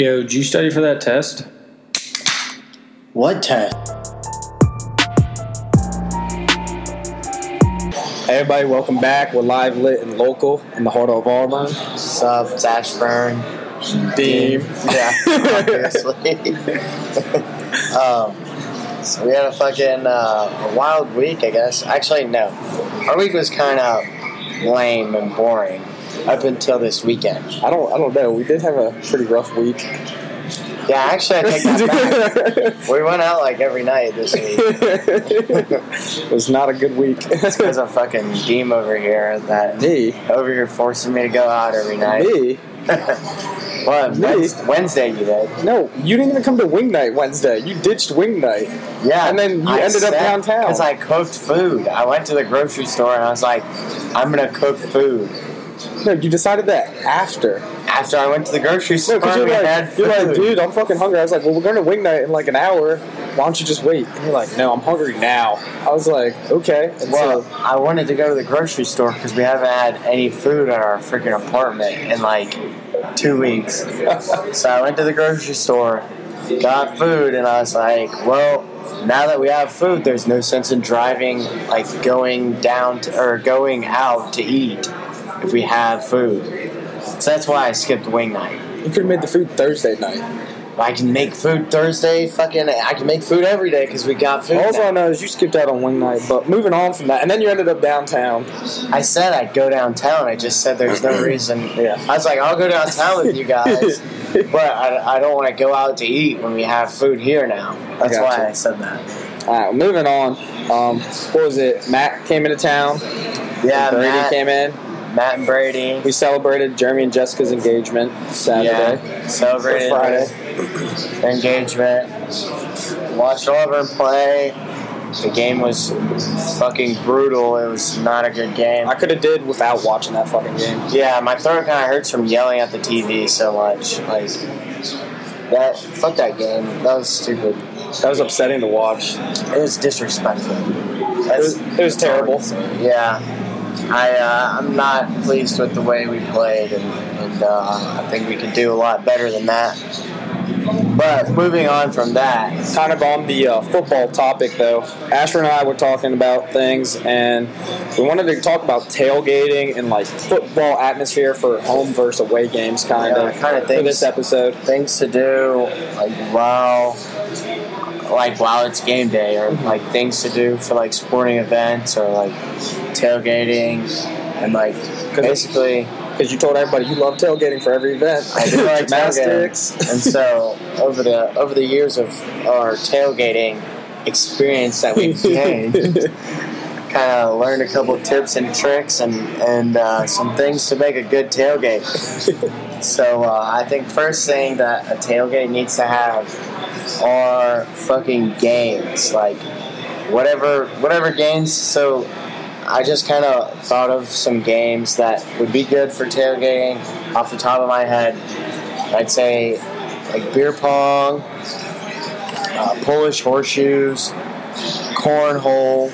Yo, did you study for that test? What test? Hey everybody, welcome back. We're live, lit, and local in the heart of Auburn. What's up? It's Ashburn. Deem. Yeah, obviously. um, so we had a fucking uh, wild week, I guess. Actually, no. Our week was kind of lame and boring up until this weekend. I don't, I don't know. We did have a pretty rough week. Yeah, actually, I take that back. We went out like every night this week. it was not a good week. It's because of fucking Deem over here that Me? over here forcing me to go out every night. Me? What? Me? Wednesday you did. No, you didn't even come to wing night Wednesday. You ditched wing night. Yeah, And then you ended up downtown. because I cooked food. I went to the grocery store and I was like, I'm gonna cook food. No, you decided that after. After I went to the grocery store, No, because you're like, you're like, dude, I'm fucking hungry. I was like, well, we're going to wing night in like an hour. Why don't you just wait? And you're like, no, I'm hungry now. I was like, okay. And Well, so, I wanted to go to the grocery store because we haven't had any food at our freaking apartment in like two weeks. so I went to the grocery store, got food, and I was like, well, now that we have food, there's no sense in driving, like going down to, or going out to eat if we have food. So that's why I skipped wing night. you could have made the food Thursday night. I can make food Thursday, fucking, I can make food every day because we got food. All now. I know is you skipped out on wing night. But moving on from that, and then you ended up downtown. I said I'd go downtown. I just said there's no reason. Yeah. I was like, I'll go downtown with you guys, but I, I don't want to go out to eat when we have food here now. That's why I said that. All right, moving on. Um, what was it? Matt came into town. Yeah, Brady Matt, came in. Matt and Brady. We celebrated Jeremy and Jessica's engagement Saturday. Yeah, celebrated Friday. their engagement. Watched Auburn play. The game was fucking brutal. It was not a good game. I could have did without watching that fucking game. Yeah, my throat kind of hurts from yelling at the TV so much. Like that. Fuck that game. That was stupid. That was upsetting to watch. It was disrespectful. It was, it was terrible. yeah, I uh, I'm not pleased with the way we played, and, and uh, I think we could do a lot better than that. But moving on from that, Kind of on the uh, football topic, though. Asher and I were talking about things, and we wanted to talk about tailgating and like football atmosphere for home versus away games, kind Yeah, of. kinda for this episode. things to do like while like while it's game day, or like things to do for like sporting events or like tailgating, and like basically. Because you told everybody you love tailgating for every event. I do like gymnastics. and so over the over the years of our tailgating experience that we've gained, kind of learned a couple tips and tricks and and uh, some things to make a good tailgate. so uh, I think first thing that a tailgate needs to have are fucking games, like whatever whatever games. So I just kind of thought of some games that would be good for tailgating off the top of my head. I'd say like beer pong, uh, Polish horseshoes, cornhole,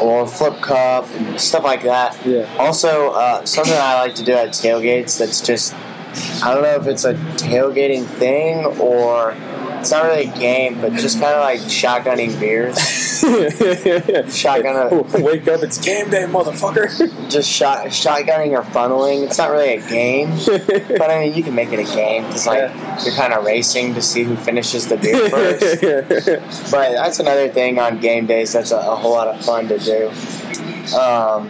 or flip cup, stuff like that. Yeah. Also, uh, something I like to do at tailgates that's just, I don't know if it's a tailgating thing or it's not really a game, but just kind of like shotgunning beers. Shotgun Wake up, it's game day, motherfucker. just shot shotgunning or funneling. It's not really a game, but I mean you can make it a game because like you're kind of racing to see who finishes the beer first. but that's another thing on game days. That's a, a whole lot of fun to do. Um,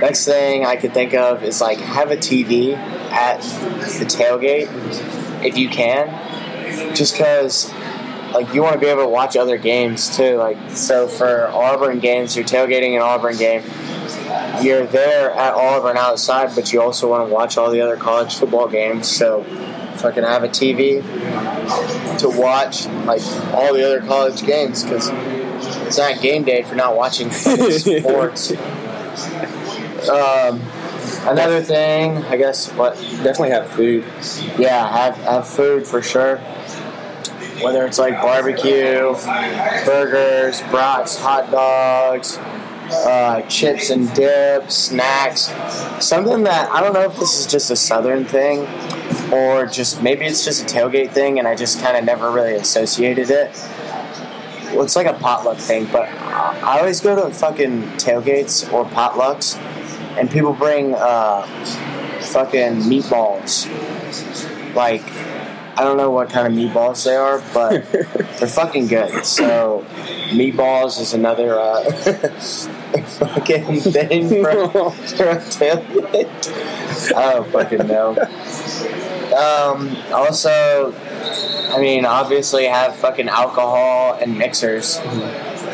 next thing I could think of is like have a TV at the tailgate if you can, just because like you want to be able to watch other games too. Like so for Auburn games, you're tailgating an Auburn game. You're there at Auburn outside, but you also want to watch all the other college football games. So fucking have a TV to watch like all the other college games because it's not game day if you're not watching sports. Um, another thing, I guess, what Definitely have food. yeah, have have food for sure. Whether it's like barbecue, burgers, brats, hot dogs, uh, chips and dips, snacks. Something that I don't know if this is just a southern thing, or just maybe it's just a tailgate thing, and I just kind of never really associated it. Well, it's like a potluck thing, but I always go to fucking tailgates or potlucks, and people bring uh, fucking meatballs. Like, I don't know what kind of meatballs they are, but they're fucking good. So, meatballs is another uh, fucking thing for, for a tailgate. I don't fucking know. Um, also, I mean, obviously have fucking alcohol and mixers.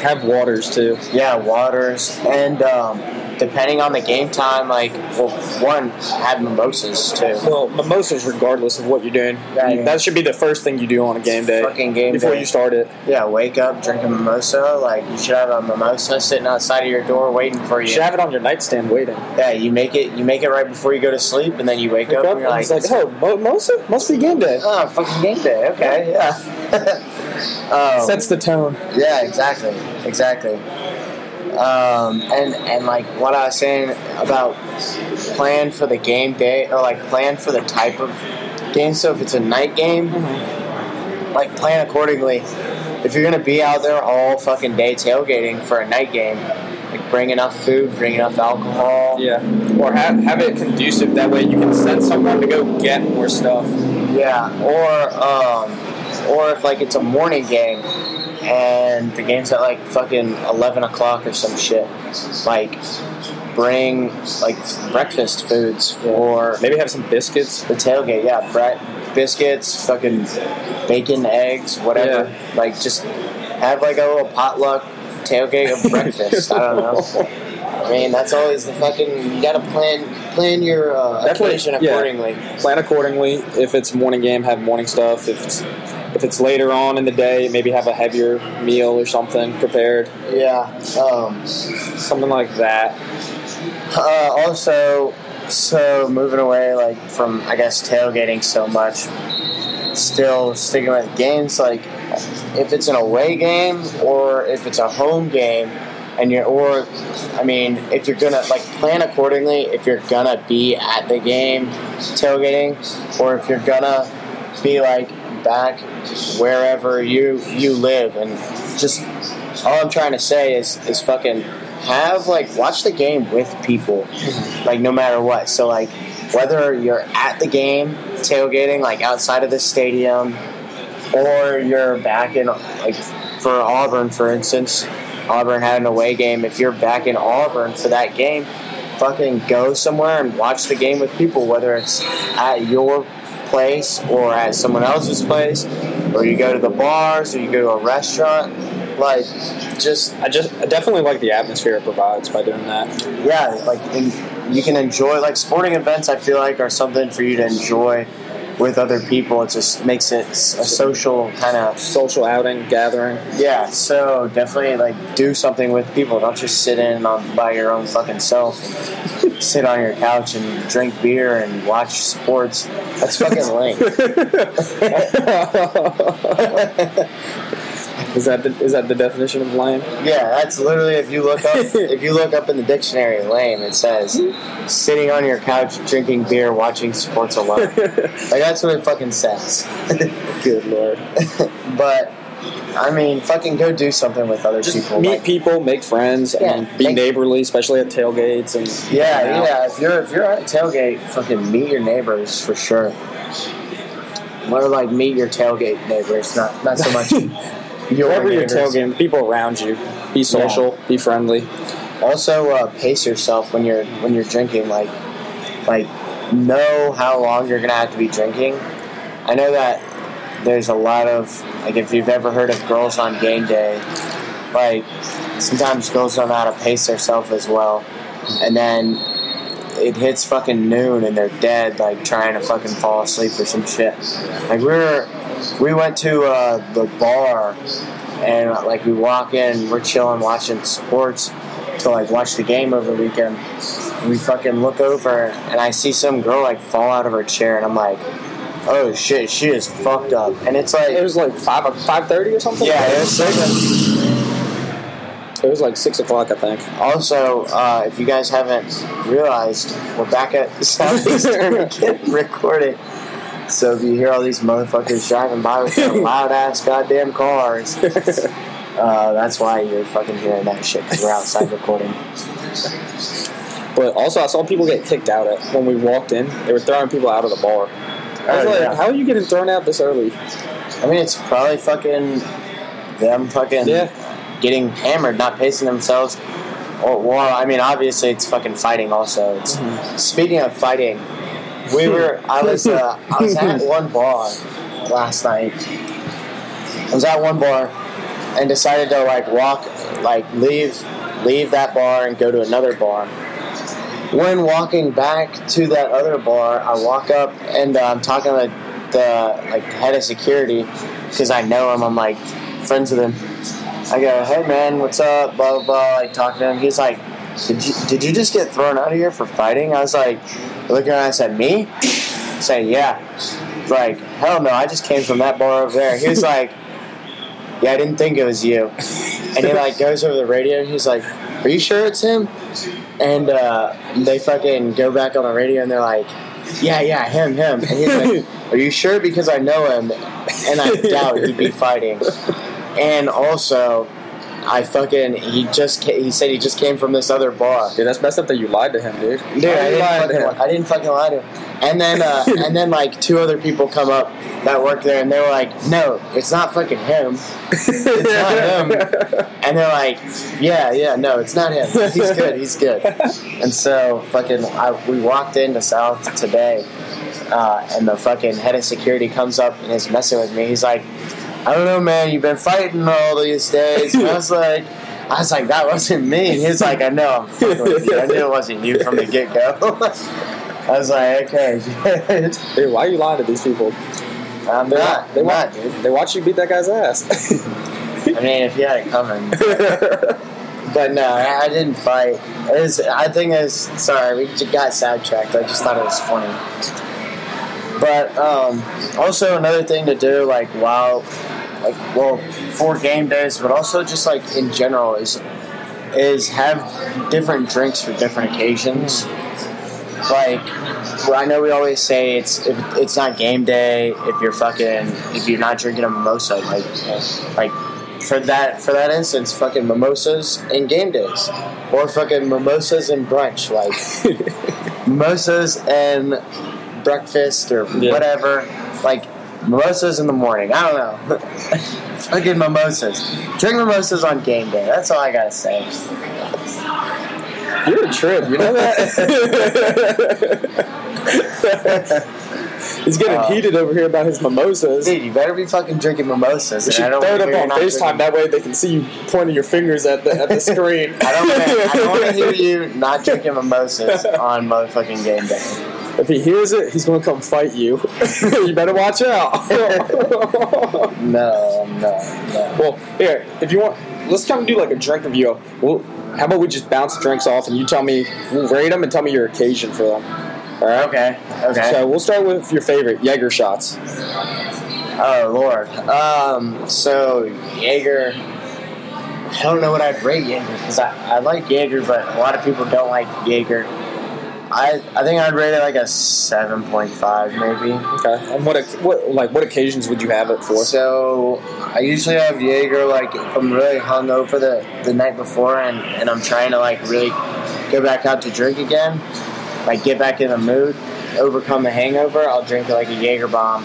Have waters too. Yeah, waters and um, depending on the game time, like well, one have mimosas too. Well, mimosas, regardless of what you're doing, that should be the first thing you do on a game day. Fucking game day before day. you start it. Yeah, wake up, drink a mimosa. Like you should have a mimosa sitting outside of your door waiting for You you. should have it on your nightstand waiting. Yeah, you make it. You make it right before you go to sleep, and then you wake, Wake up, up and you're and like, like, oh, mimosa must be game day. oh, fucking game day. Okay, yeah. um, Sets the tone. Yeah, exactly, exactly. Um, and and like what I was saying about plan for the game day or like plan for the type of game. So if it's a night game, like plan accordingly. If you're gonna be out there all fucking day tailgating for a night game, like bring enough food, bring enough alcohol. Yeah. Or have, have it conducive. That way you can send someone to go get more stuff. Yeah, or um, or if like it's a morning game and the game's at like fucking eleven o'clock or some shit, like bring like breakfast foods for Maybe have some biscuits. the tailgate. Yeah, bre- biscuits, fucking bacon, eggs, whatever. Like just have like a little potluck tailgate of breakfast. I don't know. I mean, that's always the fucking. You gotta plan plan your uh, Definitely, occasion yeah. accordingly. Plan accordingly. If it's morning game, have morning stuff. If it's if it's later on in the day, maybe have a heavier meal or something prepared. Yeah. Um, Something like that. Uh, also, so moving away like from I guess tailgating so much, still sticking with games. Like if it's an away game or if it's a home game, and you're or I mean if you're gonna like plan accordingly. If you're gonna be at the game tailgating, or if you're gonna be like back wherever you you live, and just all I'm trying to say is is fucking have like watch the game with people, like no matter what. So like whether you're at the game tailgating, like outside of the stadium, or you're back in like for Auburn, for instance, Auburn had an away game. If you're back in Auburn for that game, fucking go somewhere and watch the game with people, whether it's at your place or at someone else's place, or you go to the bars or you go to a restaurant. Like, just I just I definitely like the atmosphere it provides by doing that. yeah, like you can enjoy like sporting events. I feel like are something for you to enjoy with other people. It just makes it a social kind of Social outing, gathering. yeah. So definitely like do something with people. Don't just sit in on by your own fucking self. Sit on your couch and drink beer and watch sports. That's fucking lame. Is that the, is that the definition of lame? Yeah, that's literally if you look up if you look up in the dictionary lame, it says sitting on your couch drinking beer watching sports alone. like that's what it fucking says. Good lord. but I mean, fucking go do something with other Just people. meet like- people, make friends, Yeah, and be make- neighborly, especially at tailgates and yeah, yeah. If you're if you're at a tailgate, fucking meet your neighbors for sure. Or like meet your tailgate neighbors, not not so much your Wherever you're neighbors. tailgating, the people around you. Be social, be friendly. Also, uh, pace yourself when you're when you're drinking. Like, like know how long you're gonna have to be drinking. I know that there's a lot of like if you've ever heard of girls on game day, like sometimes girls don't know how to pace themselves as well, and then it hits fucking noon and they're dead, like trying to fucking fall asleep or some shit. Like we were, we went to uh, the bar and like we walk in, we're chilling, watching sports to like watch the game over the weekend. We fucking look over and I see some girl like fall out of her chair and I'm like, oh shit, she is fucked up. And it's like, It was like five five thirty or something. yeah, it was like It was like six o'clock, I think. Also, uh, if you guys haven't realized, we're back at Southeastern again recording. So if you hear all these motherfuckers driving by with their loud ass goddamn cars, uh, that's why you're fucking hearing that shit because we're outside recording. But also, I saw people get kicked out at when we walked in. They were throwing people out of the bar. I was Oh, like, yeah. "How are you getting thrown out this early?" I mean, it's probably fucking them fucking Yeah. getting hammered, not pacing themselves. Or, well, I mean, obviously it's fucking fighting. Also, it's speaking of fighting. We were. I was. Uh, I was at one bar last night. I was at one bar and decided to like walk, like leave, leave that bar and go to another bar. When walking back to that other bar, I walk up and uh, I'm talking to the like head of security because I know him. I'm like friends with him. I go, hey man, what's up? Blah blah blah. Like talking to him. He's like, did you did you just get thrown out of here for fighting? I was like, looking around. I said, me? Said, yeah. Like, hell no, I just came from that bar over there. He was like, yeah, I didn't think it was you. And he like goes over the radio. and He's like, are you sure it's him? And uh, they fucking go back on the radio and they're like, yeah, yeah, him, him. And he's like, are you sure? Because I know him, and I doubt he'd be fighting. And also, I fucking he just ca- he said he just came from this other bar. Dude, that's messed up that you lied to him, dude. Dude, Why I didn't, lying to fucking, him? I didn't fucking lie to him. And then, uh, and then, like two other people come up that work there, and they were like, "No, it's not fucking him. It's not him." And they're like, "Yeah, yeah, no, it's not him. He's good. He's good." And so, fucking, I, we walked into South today, uh, and the fucking head of security comes up and is messing with me. He's like, "I don't know, man. You've been fighting all these days." And I was like. I was like, that wasn't me. And he's like, I know, I'm fucking with you. I knew it wasn't you from the get go. I was like, okay. Dude, why are you lying to these people? I'm They're not. They I'm want, not, dude. They watch you beat that guy's ass. I mean, if you had it coming. But no, I I didn't fight. It was, I think it was, sorry, we just got sidetracked. I just thought it was funny. But um, also another thing to do, like while, like well, for game days, but also just like in general is is have different drinks for different occasions. Like, well, I know we always say it's if it's not game day if you're fucking if you're not drinking a mimosa, like like for that for that instance, fucking mimosas and game days, or fucking mimosas and brunch, like mimosas and breakfast or Yeah. whatever, like mimosas in the morning. I don't know, fucking mimosas. Drink mimosas on game day. That's all I gotta say. You're a trip, you know that? He's getting Uh, heated over here about his mimosas. Dude, you better be fucking drinking mimosas. And should I don't throw it up on FaceTime. That way they can see you pointing your fingers at the at the screen. I don't want to. I don't want to hear you not drinking mimosas on motherfucking game day. If he hears it, he's going to come fight you. you better watch out. No, no, no. well, here, if you want, let's come do like a drink review. Well, how about we just bounce drinks off and you tell me, rate them and tell me your occasion for them. All right. Okay, okay. So we'll start with your favorite Jaeger shots. oh Lord. Um. So Jaeger. I don't know what I'd rate Jaeger because I, I like Jaeger, but a lot of people don't like Jaeger. I I think I'd rate it like a seven point five maybe. Okay. And what what like what occasions would you have it for? So I usually have Jaeger like if I'm really hungover the the night before and and I'm trying to like really go back out to drink again, like get back in the mood, overcome the hangover. I'll drink like a Jaeger bomb,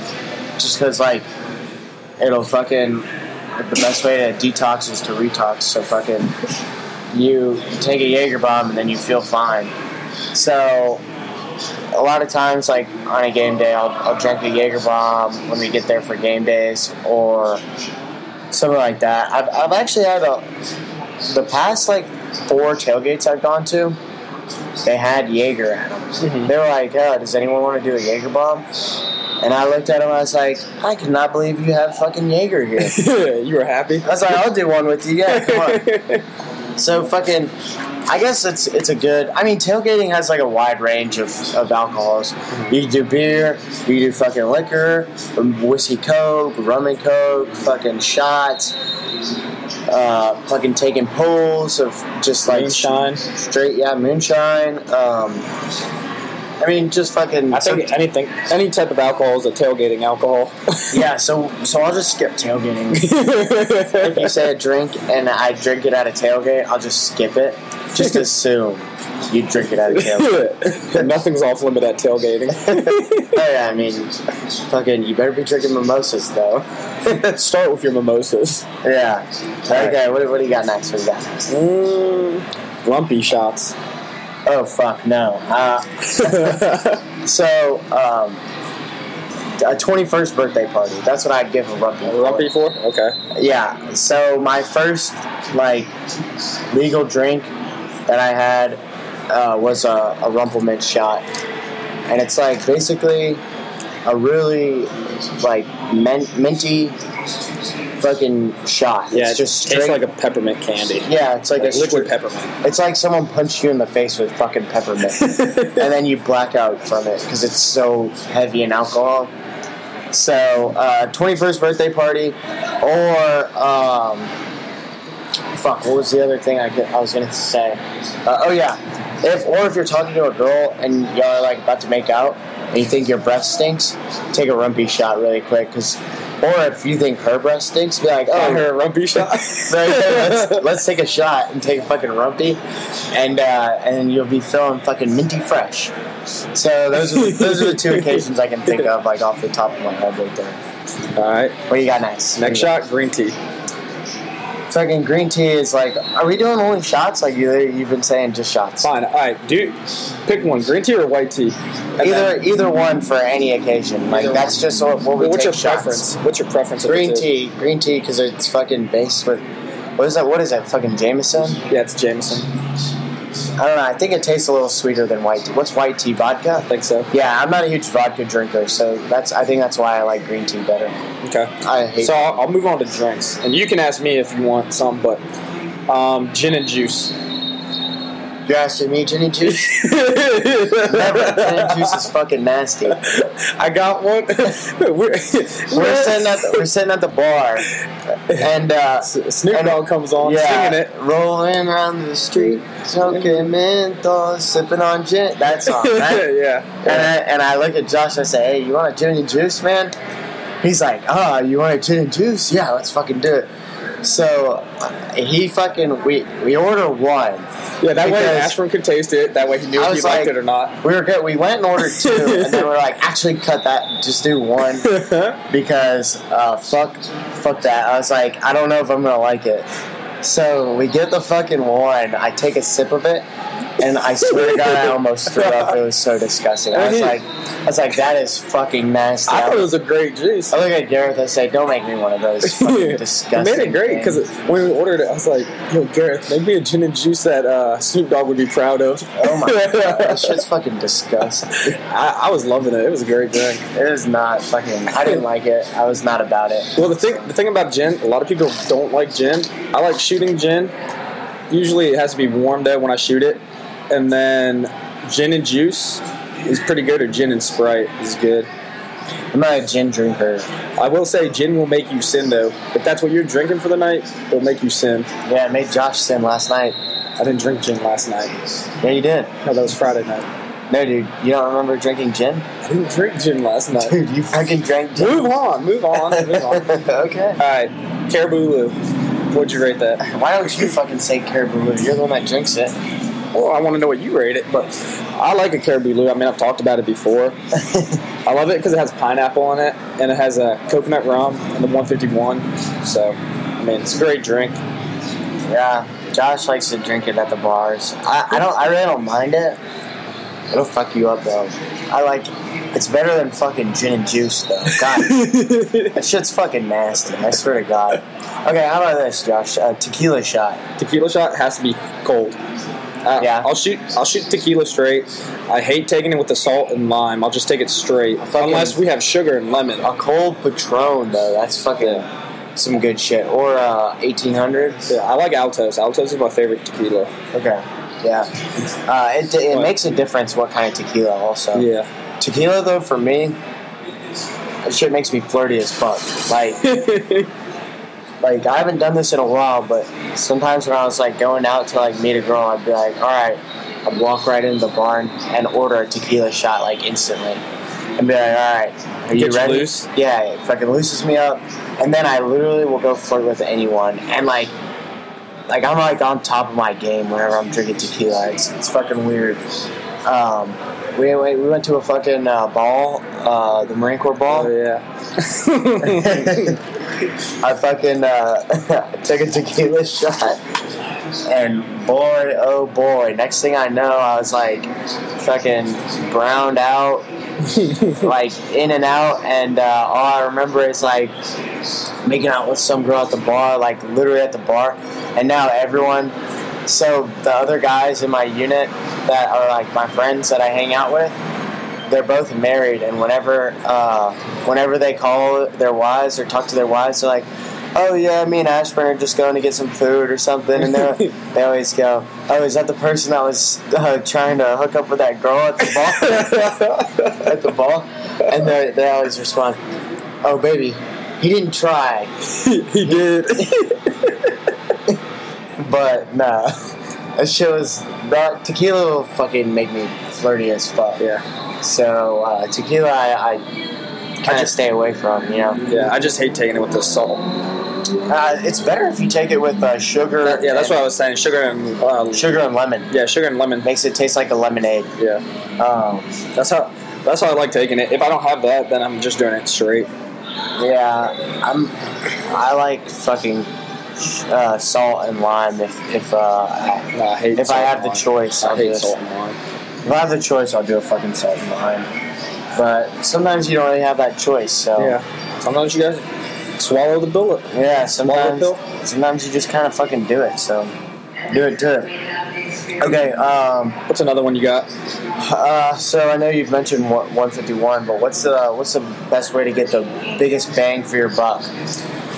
just because like it'll fucking the best way to detox is to retox. So fucking you take a Jaeger bomb and then you feel fine. So a lot of times, like on a game day, I'll, I'll drink a Jaeger bomb when we get there for game days or something like that. I've, I've actually had a the past like four tailgates I've gone to. They had Jaeger at them. Mhm. They were like, "Oh, does anyone want to do a Jaeger bomb?" And I looked at them. I was like, "I cannot believe you have fucking Jaeger here." you were happy. I was like, "I'll do one with you." Yeah, come on. So fucking, I guess it's it's a good. I mean, tailgating has like a wide range of, of alcohols. You can do beer, you can do fucking liquor, whiskey, coke, rum and coke, fucking shots, uh, fucking taking pulls of just like Moonshine. straight yeah moonshine. Um, I mean, just fucking. I think anything, any type of alcohol is a tailgating alcohol. yeah. So, so I'll just skip tailgating. if you say a drink and I drink it at a tailgate, I'll just skip it. Just assume you drink it at a tailgate. Nothing's off limit at tailgating. oh yeah, I mean, fucking, you better be drinking mimosas though. Start with your mimosas. Yeah. Okay. What, what do you got next? What do you got next? Mm, lumpy shots. Oh fuck no. Uh, so um, a twenty first birthday party. That's what I'd give a rumpy. A rumpy for? Okay. Yeah. So my first like legal drink that I had uh, was a, a Rumple Minze shot, and it's like basically a really like mint, minty fucking shot. Yeah, it's just tastes straight. like a peppermint candy. yeah, it's like, Like a liquid straight- peppermint. It's like someone punched you in the face with fucking peppermint, and then you black out from it because it's so heavy in alcohol. So, uh, 21st birthday party, or um, fuck, what was the other thing I, could, I was gonna say? Uh, oh yeah, if or if you're talking to a girl and y'all are like about to make out and you think your breath stinks, take a rumpy shot really quick because. Or if you think her breath stinks, be like, I "Oh, heard a rumpy shot. right, let's, let's take a shot and take a fucking rumpy, and uh, and you'll be feeling fucking minty fresh. So those are those are the two occasions I can think of, like off the top of my head, right there. All right. What you got next? Next shot, green tea. Fucking green tea is like, are we doing only shots? Like you, you've been saying just shots. Fine. All right. Do pick one: green tea or white tea. And Either then- either one for any occasion. Like that's just what, what we what's your shots. preference? What's your preference? Green tea, green tea, because it's fucking based with. What is that? What is that? Fucking Jameson? Yeah, it's Jameson. I don't know. I think it tastes a little sweeter than white tea. What's white tea? Vodka? I think so. Yeah, I'm not a huge vodka drinker, so that's. I think that's why I like green tea better. Okay. I hate. So I'll, I'll move on to drinks, and you can ask me if you want some, but um, gin and juice. You're asking me, gin and juice? Never. Gin and juice is fucking nasty. I got one. we're, We're sitting at the, we're sitting at the bar, and uh, Snoop Dogg comes on yeah, singing it. rolling around the street, smoking menthol, sipping on gin. That song, right? yeah. And I, and I look at Josh. And I say, "Hey, you want a gin and juice, man?" He's like, "Ah, you want a gin and juice? Yeah, let's fucking do it." So he fucking we we order one. Yeah, that way Ashburn could taste it. That way he knew if he was liked it or not. We were good. We went and ordered two, and then we're like, actually, cut that. Just do one because uh, fuck, fuck that. I was like, I don't know if I'm gonna like it. So we get the fucking one. I take a sip of it, and I swear to God, I almost threw up. It was so disgusting. I was like, I was like, that is fucking nasty. I thought it was a great juice. I look at Gareth. I say, don't make me one of those fucking disgusting. made it great because when we ordered it, I was like, "Yo, Gareth, make me a gin and juice that uh, Snoop Dogg would be proud of." Oh my god, that shit's fucking disgusting. I, I was loving it. It was a great drink. It is not fucking. I didn't like it. I was not about it. Well, the thing the thing about gin, a lot of people don't like gin. I like shooting gin. Usually, it has to be warm though when I shoot it, and then gin and juice is pretty good, or gin and Sprite is good. I'm not a gin drinker. I will say gin will make you sin though. If that's what you're drinking for the night, it'll make you sin. Yeah, I made Josh sin last night. I didn't drink gin last night. Yeah, you did. No, that was Friday night. No, dude, you don't remember drinking gin? I didn't drink gin last night. Dude, you fucking drank gin. Move on, move on, move on. okay. All right, Caribou Lou. What'd you rate that? Why don't you fucking say Caribou? Lou? You're the one that drinks it. Well, I want to know what you rate it, but I like a Caribou Lou. I mean, I've talked about it before. I love it because it has pineapple in it, and it has a coconut rum and the 151. So, I mean, it's a great drink. Yeah, Josh likes to drink it at the bars. I, I don't. I really don't mind it. It'll fuck you up though. I like. It's better than fucking gin and juice though. God, that shit's fucking nasty. I swear to God. Okay, how about this, Josh? A tequila shot. Tequila shot has to be cold. Uh, Yeah. I'll shoot. I'll shoot tequila straight. I hate taking it with the salt and lime. I'll just take it straight, fucking- unless we have sugar and lemon. A cold Patron though. That's fucking some good shit. Or uh, 1800. Yeah, I like Altos. Altos is my favorite tequila. Okay. Yeah. Uh, it it What? makes a difference what kind of tequila also. Yeah. Tequila though for me, that shit makes me flirty as fuck. Like like I haven't done this in a while, but sometimes when I was like going out to like meet a girl, I'd be like, all right, I'd walk right into the barn and order a tequila shot like instantly, and be like, "All right, are you Get you ready?" loose? Yeah, it fucking looses me up, and then I literally will go flirt with anyone, and like, like I'm like on top of my game whenever I'm drinking tequila. It's it's fucking weird. Um, we we we went to a fucking uh, ball, uh, the Marine Corps ball. Oh yeah. I fucking uh, took a tequila shot, and boy, oh boy, next thing I know, I was like fucking browned out, like in and out, and uh, all I remember is like making out with some girl at the bar, like literally at the bar, and now everyone. So the other guys in my unit that are like my friends that I hang out with, they're both married, and whenever uh, whenever they call their wives or talk to their wives, they're like, "Oh yeah, me and Ashburn are just going to get some food or something," and they they always go, "Oh, is that the person that was uh, trying to hook up with that girl at the ball?" at the ball, and they they always respond, "Oh baby, he didn't try." he did. But nah, that shit was that tequila will fucking make me flirty as fuck. yeah. So uh, tequila, I, I kind of stay away from. You know, Yeah. I just hate taking it with the salt. uh, it's better if you take it with uh, sugar. That- yeah, that's what I was saying. Sugar and uh, sugar and lemon Yeah, sugar and lemon. makes it taste like a lemonade. Yeah. Um, That's how. That's how I like taking it. If I don't have that, then I'm just doing it straight. yeah, I'm. I like fucking uh, salt and lime if if uh, I- No, I if I have the choice. I hate just- salt and lime. If I have the choice, I'll do a fucking salt and lime. But sometimes you don't really have that choice. So Yeah. Sometimes you guys swallow the bullet. Yeah, sometimes pill? sometimes you just kind of fucking do it. So do it, do it. Okay, um, What's another one you got? uh, so I know you've mentioned 151, but what's the what's the best way to get the biggest bang for your buck?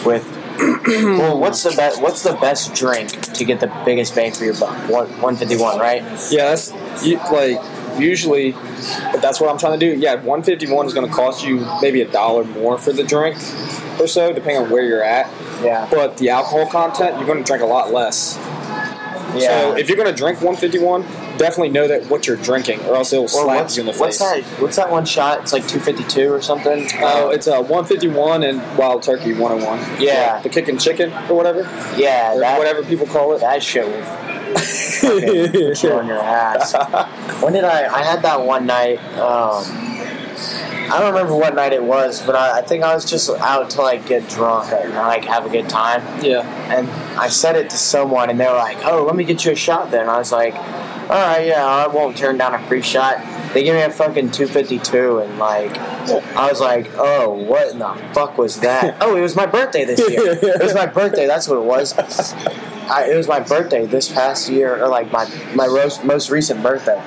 With well, what's the best what's the best drink to get the biggest bang for your buck? One, 151, right? Yeah, that's you, like usually if that's what I'm trying to do. Yeah, 151 is going to cost you maybe a dollar more for the drink or so, depending on where you're at. Yeah, But the alcohol content, you're going to drink a lot less. yeah. So if you're going to drink 151, definitely know that what you're drinking, or else it'll slap you in the face. what's that? What's that one shot? It's like 252 or something. Oh, it's a 151 and Wild Turkey 101. Yeah. the kickin' chicken or whatever, yeah, or that, whatever people call it. That shit will on your ass. When did I? I had that one night. Um, I don't remember what night it was, but I, I think I was just out to like get drunk and like have a good time. yeah, And I said it to someone, and they were like, "Oh, let me get you a shot." Then I was like, "All right, yeah, I won't turn down a free shot." They gave me a fucking two fifty two, and like, I was like, "Oh, what in the fuck was that?" oh, it was my birthday this year. it was my birthday. That's what it was. I, it was my birthday this past year, or like my my most, most recent birthday.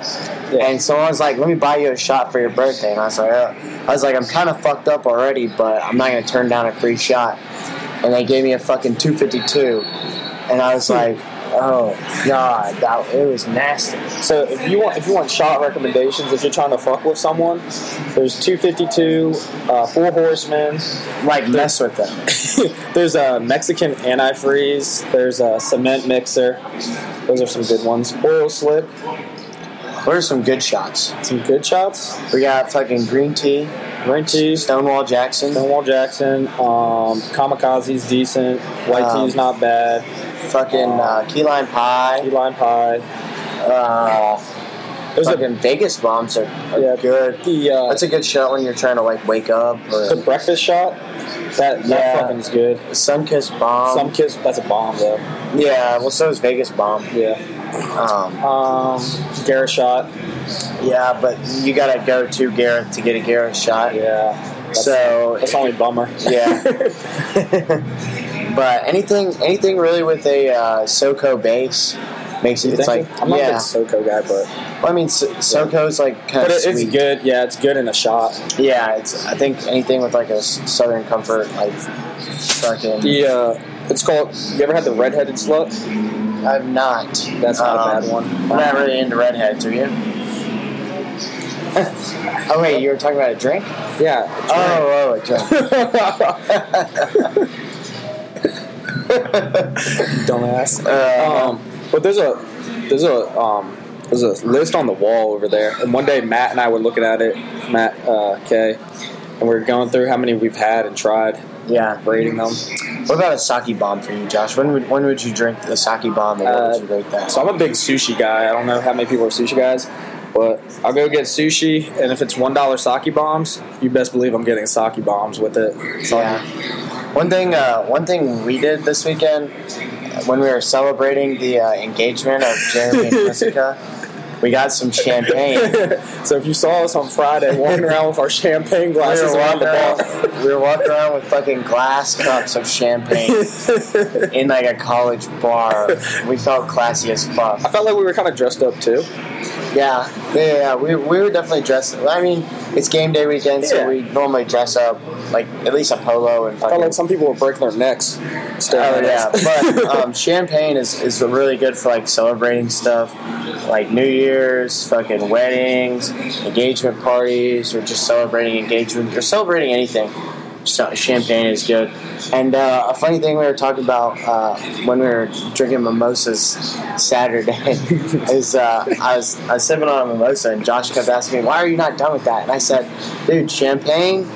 And someone was like, "Let me buy you a shot for your birthday," and I was like, uh, "I was like, I'm kind of fucked up already, but I'm not gonna turn down a free shot." And they gave me a fucking two fifty two, and I was like, "Oh god, that it was nasty." So if you want if you want shot recommendations, if you're trying to fuck with someone, there's 252, uh, Four Horsemen. Like mess with them. there's a Mexican antifreeze. There's a cement mixer. Those are some good ones. Oil slick. What are some good shots? Some good shots. We got fucking green tea, Green tea. Stonewall Jackson, Stonewall Jackson. Um, Kamikaze's decent. White Um, tea's not bad. fucking uh, key lime pie. Key lime pie. Uh, There's a fucking Vegas bombs are, are Yeah. good. the uh, That's a good shot when you're trying to like wake up Or, the breakfast shot. That that Yeah. fucking's good. Sunkissed bomb. Some kids that's a bomb though. yeah, well, so is Vegas bomb. Yeah. Um, Um, Garrett shot. yeah, but you gotta go to Gareth to get a Gareth shot. Yeah. That's, So that's only bummer. yeah. but anything, anything really with a uh, SoCo base makes it. You It's think? like I'm not a yeah. big SoCo guy, but Well, I mean, so- SoCo's like kind but of it, it's good. Yeah, it's good in a shot. Yeah, it's. I think anything with like a Southern Comfort, like fucking. The uh, it's called. You ever had the redheaded slut? I've not. That's not Um, a bad one. I'm not really into redheads, are you? oh wait, you were talking about a drink? Yeah. Oh, oh, a drink. Dumbass. Uh, Um, but there's a there's a um, there's a list on the wall over there, and one day Matt and I were looking at it, Matt uh, Kay, and we are going through how many we've had and tried, Yeah. rating them. What about a sake bomb for you, Josh? When would when would you drink the sake bomb and Uh, would you rate that? So I'm a big sushi guy. I don't know how many people are sushi guys, but I'll go get sushi, and if it's one dollar sake bombs, you best believe I'm getting sake bombs with it. So Yeah. One thing, uh, one thing we did this weekend when we were celebrating the uh, engagement of Jeremy and Jessica, we got some champagne. so if you saw us on Friday walking around with our champagne glasses were, around the around, we were walking around with fucking glass cups of champagne in like a college bar. We felt classy as fuck. I felt like we were kind of dressed up too. Yeah, yeah, yeah. We, we were definitely dressed. I mean, it's game day weekend, so Yeah. we normally dress up like at least a polo and I felt fucking. like some people were breaking their necks. Oh staring yeah, us. but um, champagne is, is really good for like celebrating stuff, like New Year's, fucking weddings, engagement parties, or just celebrating engagement or celebrating anything. So champagne is good. And uh, a funny thing we were talking about uh, when we were drinking mimosas Saturday is uh, I was I was sipping on a mimosa and Josh kept asking me, "Why are you not done with that?" And I said, "Dude, champagne."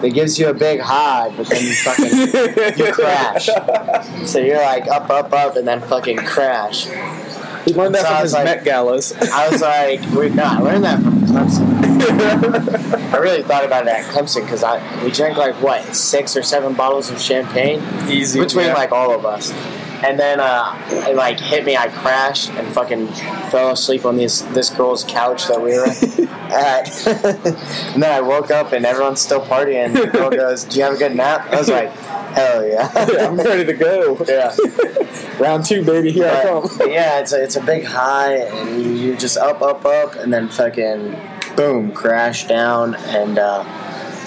It gives you a big high, but then you fucking you crash. So you're like up, up, up, and then fucking crash. he learned that So from his like- Met galas. I was like, we, no, I learned that from Clemson. I really thought about it at Clemson because I we drank like what six or seven bottles of champagne Easy between yeah. like all of us. And then uh, it like hit me. I crashed and fucking fell asleep on this this girl's couch that we were at. and then I woke up and everyone's still partying. The girl goes, "Do you have a good nap?" I was like, "Hell yeah!" I'm ready to go. Yeah. Round two, baby. Here I come. yeah, it's a, it's a big high, and you, you're just up, up, up, and then fucking boom, crash down, and uh,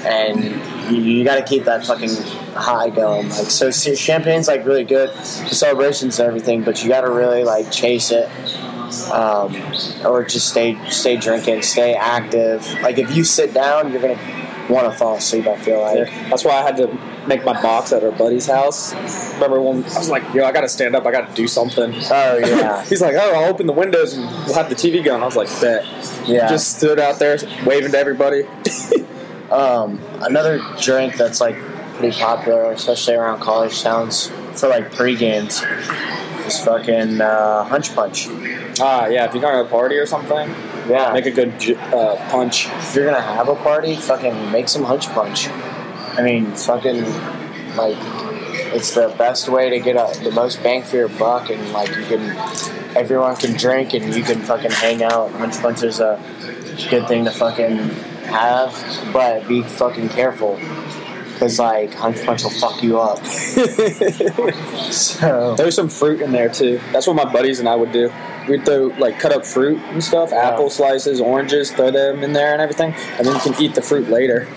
and you, you got to keep that fucking high going. Like so, see, champagne's like really good for celebrations and everything, but you got to really like chase it. Um, or just stay stay drinking, stay active. Like if you sit down, you're gonna want to fall asleep. I feel like. That's why I had to make my box at our buddy's house. Remember when I was like, yo, I gotta stand up, I gotta do something. Oh yeah, He's like, oh, I'll open the windows and we'll have the TV going. I was like, bet. yeah. Just stood out there waving to everybody. Um, another drink that's like pretty popular, especially around college towns for like pre games, is fucking uh, Hunch Punch. ah, yeah, if you're going to a party or something, Yeah, make a good uh, punch. if you're gonna have a party, fucking make some Hunch Punch. I mean, fucking like it's the best way to get a, the most bang for your buck, and like you can everyone can drink and you can fucking hang out. Hunch Punch is a good thing to fucking have, but be fucking careful. Cause like Hunch Punch will fuck you up. So There's some fruit in there too. That's what my buddies and I would do. We'd throw like cut up fruit and stuff, Yeah. apple slices, oranges, throw them in there and everything, and then you can eat the fruit later.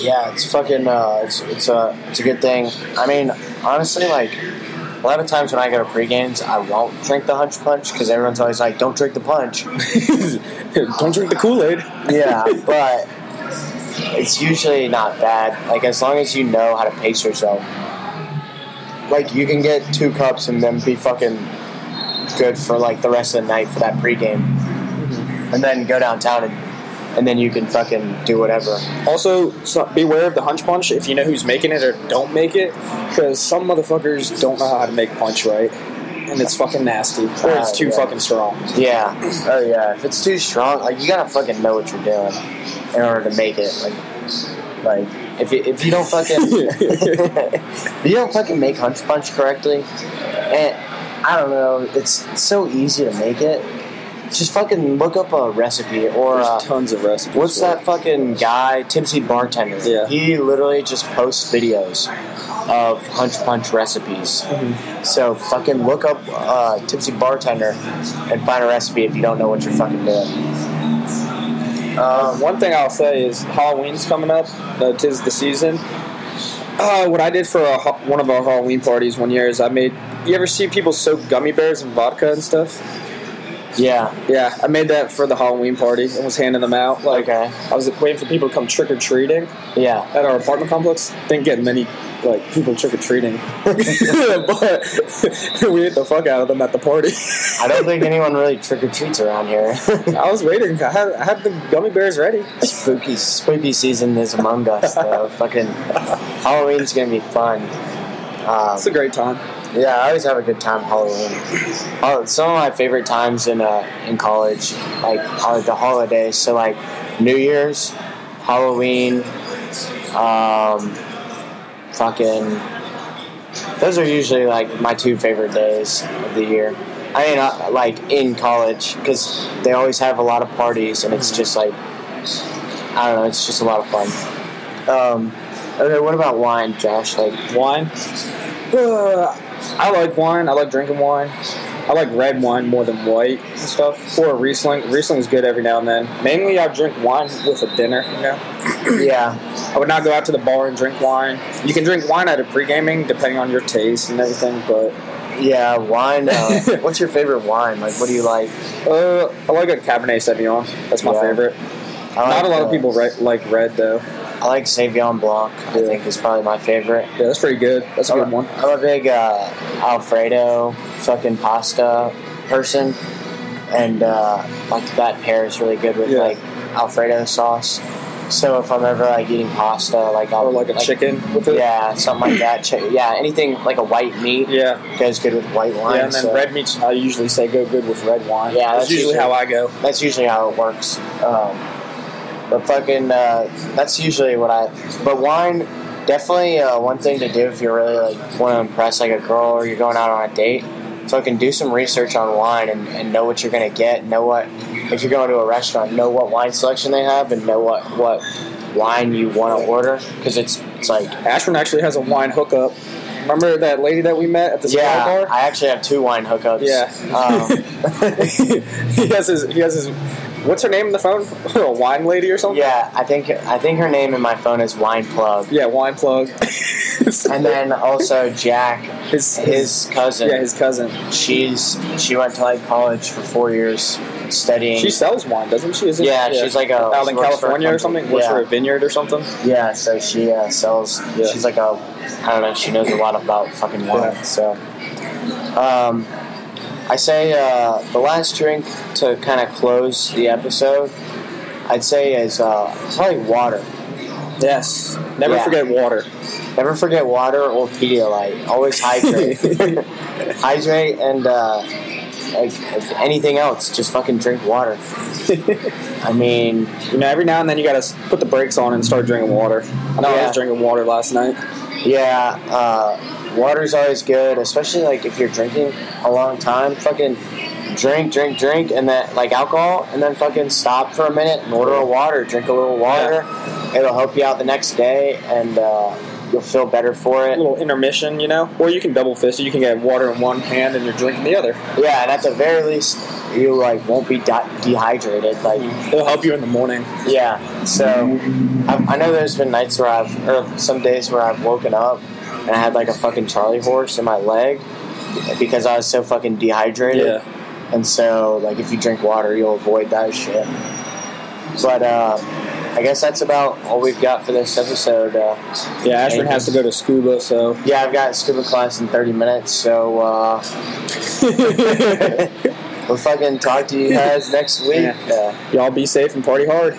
Yeah, it's fucking uh, it's it's a it's a good thing. I mean, honestly, like a lot of times when I go to pre-games, I won't drink the Hunch Punch because everyone's always like, "Don't drink the punch." Don't drink the Kool Aid. Yeah, but it's usually not bad. Like as long as you know how to pace yourself. Like you can get two cups and then be fucking good for like the rest of the night for that pregame, and then go downtown and and then you can fucking do whatever. Also, so beware of the hunch punch if you know who's making it or don't make it, because some motherfuckers don't know how to make punch right, and it's fucking nasty or it's Ah, too yeah. fucking strong. Yeah. Oh yeah. If it's too strong, like you gotta fucking know what you're doing in order to make it. Like, like if you, if you don't fucking if you don't fucking make hunch punch correctly, and I don't know, it's so easy to make it. Just fucking look up a recipe or There's uh, tons of recipes. what's that it. fucking guy, Tipsy Bartender? Yeah. He literally just posts videos of hunch punch recipes. Mm-hmm. So fucking look up uh, Tipsy Bartender and find a recipe if you don't know what you're fucking doing. Uh, one thing I'll say is Halloween's coming up. Uh, tis the season. Uh, what I did for a, one of our Halloween parties one year is I made. You ever see people soak gummy bears in vodka and stuff? Yeah. Yeah, I made that for the Halloween party and was handing them out. Like, Okay. I was waiting for people to come trick or treating Yeah. at our apartment complex. Didn't get many like people trick or treating, but we hit the fuck out of them at the party. I don't think anyone really trick or treats around here. I was waiting. I had I had the gummy bears ready. spooky, spooky season is among us, though. Fucking Halloween's gonna be fun. Um, It's a great time. Yeah, I always have a good time Halloween. Oh, some of my favorite times in uh, in college, like are the holidays. So like New Year's, Halloween, um, fucking. Those are usually like my two favorite days of the year. I mean, uh, like in college, because they always have a lot of parties, and it's just like I don't know, it's just a lot of fun. Um, okay, what about wine, Josh? Like, Wine. Uh, I like wine. I like drinking wine. I like red wine more than white and stuff. Or a Riesling. Riesling's good every now and then. Mainly, I drink wine with a dinner. You know, yeah, I would not go out to the bar and drink wine. You can drink wine at a pre-gaming, depending on your taste and everything. But Yeah, wine. Uh, what's your favorite wine? Like, what do you like? uh, I like a Cabernet Sauvignon. That's my Yeah. favorite. I like Not a lot uh, of people re- like red though. I like Sauvignon Blanc. I think is probably my favorite. Yeah, that's pretty good. That's a good one. I'm a big uh, Alfredo fucking pasta person, and uh, like that pair is really good with Yeah. like Alfredo sauce. So if I'm ever like eating pasta, like I'll Or like a chicken with it. yeah, something like that. Chi- yeah, anything like a white meat Yeah. goes good with white wine. Yeah, and then so red meats I usually say go good with red wine. Yeah, that's, that's usually usually- how I go. that's usually how it works. Um, but fucking, uh, that's usually what I. But wine, definitely uh, one thing to do if you're really like want to impress like a girl or you're going out on a date. Fucking do some research on wine and, and know what you're gonna get. Know what if you're going to a restaurant, know what wine selection they have and know what what wine you want to order because it's it's like Ashburn actually has a wine hookup. Remember that lady that we met at the yeah. bar? I actually have two wine hookups. Yeah. Um, he has his. He has his. What's her name in the phone? a wine lady or something? yeah. I think I think her name in my phone is Wine Plug. Yeah, wine plug. And then also Jack, his his cousin. yeah his cousin. she's she went to like college for four years studying. She sells wine, doesn't she? Isn't Yeah, she's like a- out in works for a California or something. Works Yeah. for a vineyard or something. yeah, so she uh, sells. Yeah. She's like a I don't know. She knows a lot about fucking wine. Yeah. So, um, I say uh, the last drink to kind of close the episode. I'd say is uh, probably water. Yes. Never Yeah. forget water. Never forget water or Pedialyte. Always hydrate. hydrate and uh, like if anything else, just fucking drink water. I mean, You know, every now and then you gotta put the brakes on and start drinking water. I know I was drinking water last night. yeah, uh, water's always good, especially like if you're drinking a long time. Fucking drink, drink, drink, and then like alcohol, and then fucking stop for a minute and order a water. Drink a little water. It'll help you out the next day, and uh, you'll feel better for it. A it. little intermission, you know? Or you can double fist it. You can get water in one hand and you're drinking the other. Yeah, and at the very least, you like won't be di- dehydrated. Like It'll help you in the morning. Yeah. So I've, I know there's been nights where I've, or some days where I've woken up and I had like a fucking Charlie horse in my leg because I was so fucking dehydrated. Yeah. And so, like, if you drink water, you'll avoid that shit. But uh, I guess that's about all we've got for this episode. Uh, Yeah, Ashburn has to go to scuba, so. yeah, I've got scuba class in 30 minutes, so uh, we'll fucking talk to you guys next week. Yeah. Uh, Y'all be safe and party hard.